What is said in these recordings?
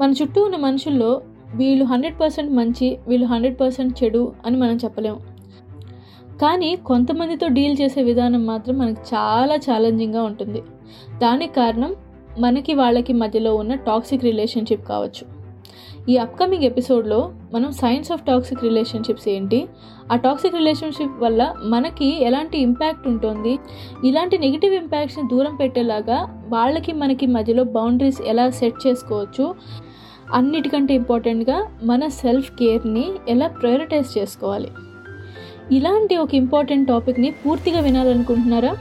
మన చుట్టూ ఉన్న మనుషుల్లో వీళ్ళు హండ్రెడ్ పర్సెంట్ మంచి వీళ్ళు హండ్రెడ్ పర్సెంట్ చెడు అని మనం చెప్పలేము కానీ కొంతమందితో డీల్ చేసే విధానం మాత్రం మనకు చాలా ఛాలెంజింగ్గా ఉంటుంది. దానికి కారణం మనకి వాళ్ళకి మధ్యలో ఉన్న టాక్సిక్ రిలేషన్షిప్ కావచ్చు. ఈ అప్కమింగ్ ఎపిసోడ్లో మనం సైన్స్ ఆఫ్ టాక్సిక్ రిలేషన్షిప్స్ ఏంటి? ఆ టాక్సిక్ రిలేషన్షిప్ వల్ల మనకి ఎలాంటి ఇంపాక్ట్ ఉంటుంది? ఇలాంటి నెగిటివ్ ఇంపాక్ట్స్ని దూరం పెట్టేలాగా వాళ్ళకి మనకి మధ్యలో బౌండరీస్ ఎలా సెట్ చేసుకోవచ్చు? అన్నిటికంటే ఇంపార్టెంట్గా మన సెల్ఫ్ కేర్ని ఎలా ప్రయారిటైజ్ చేసుకోవాలి? ఇలాంటి ఒక ఇంపార్టెంట్ టాపిక్ని పూర్తిగా వినాలనుకుంటున్నారా?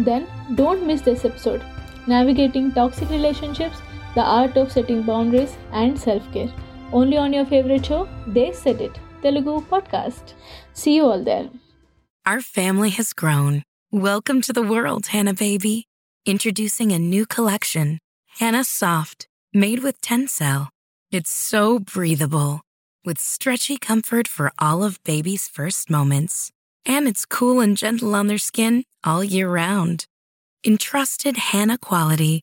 Then don't miss this episode navigating toxic relationships the art of setting boundaries and self care. Only on your favorite show, They Said It, Telugu podcast. See you all there. Our family has grown. Welcome to the world, Hanna Baby. Introducing a new collection, Hanna Soft, made with Tencel. It's so breathable, with stretchy comfort for all of baby's first moments. And it's cool and gentle on their skin all year round. Entrusted Hanna quality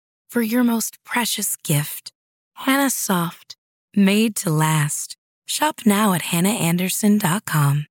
for your most precious gift. Hanna Soft, made to last. Shop now at hannaandersson.com.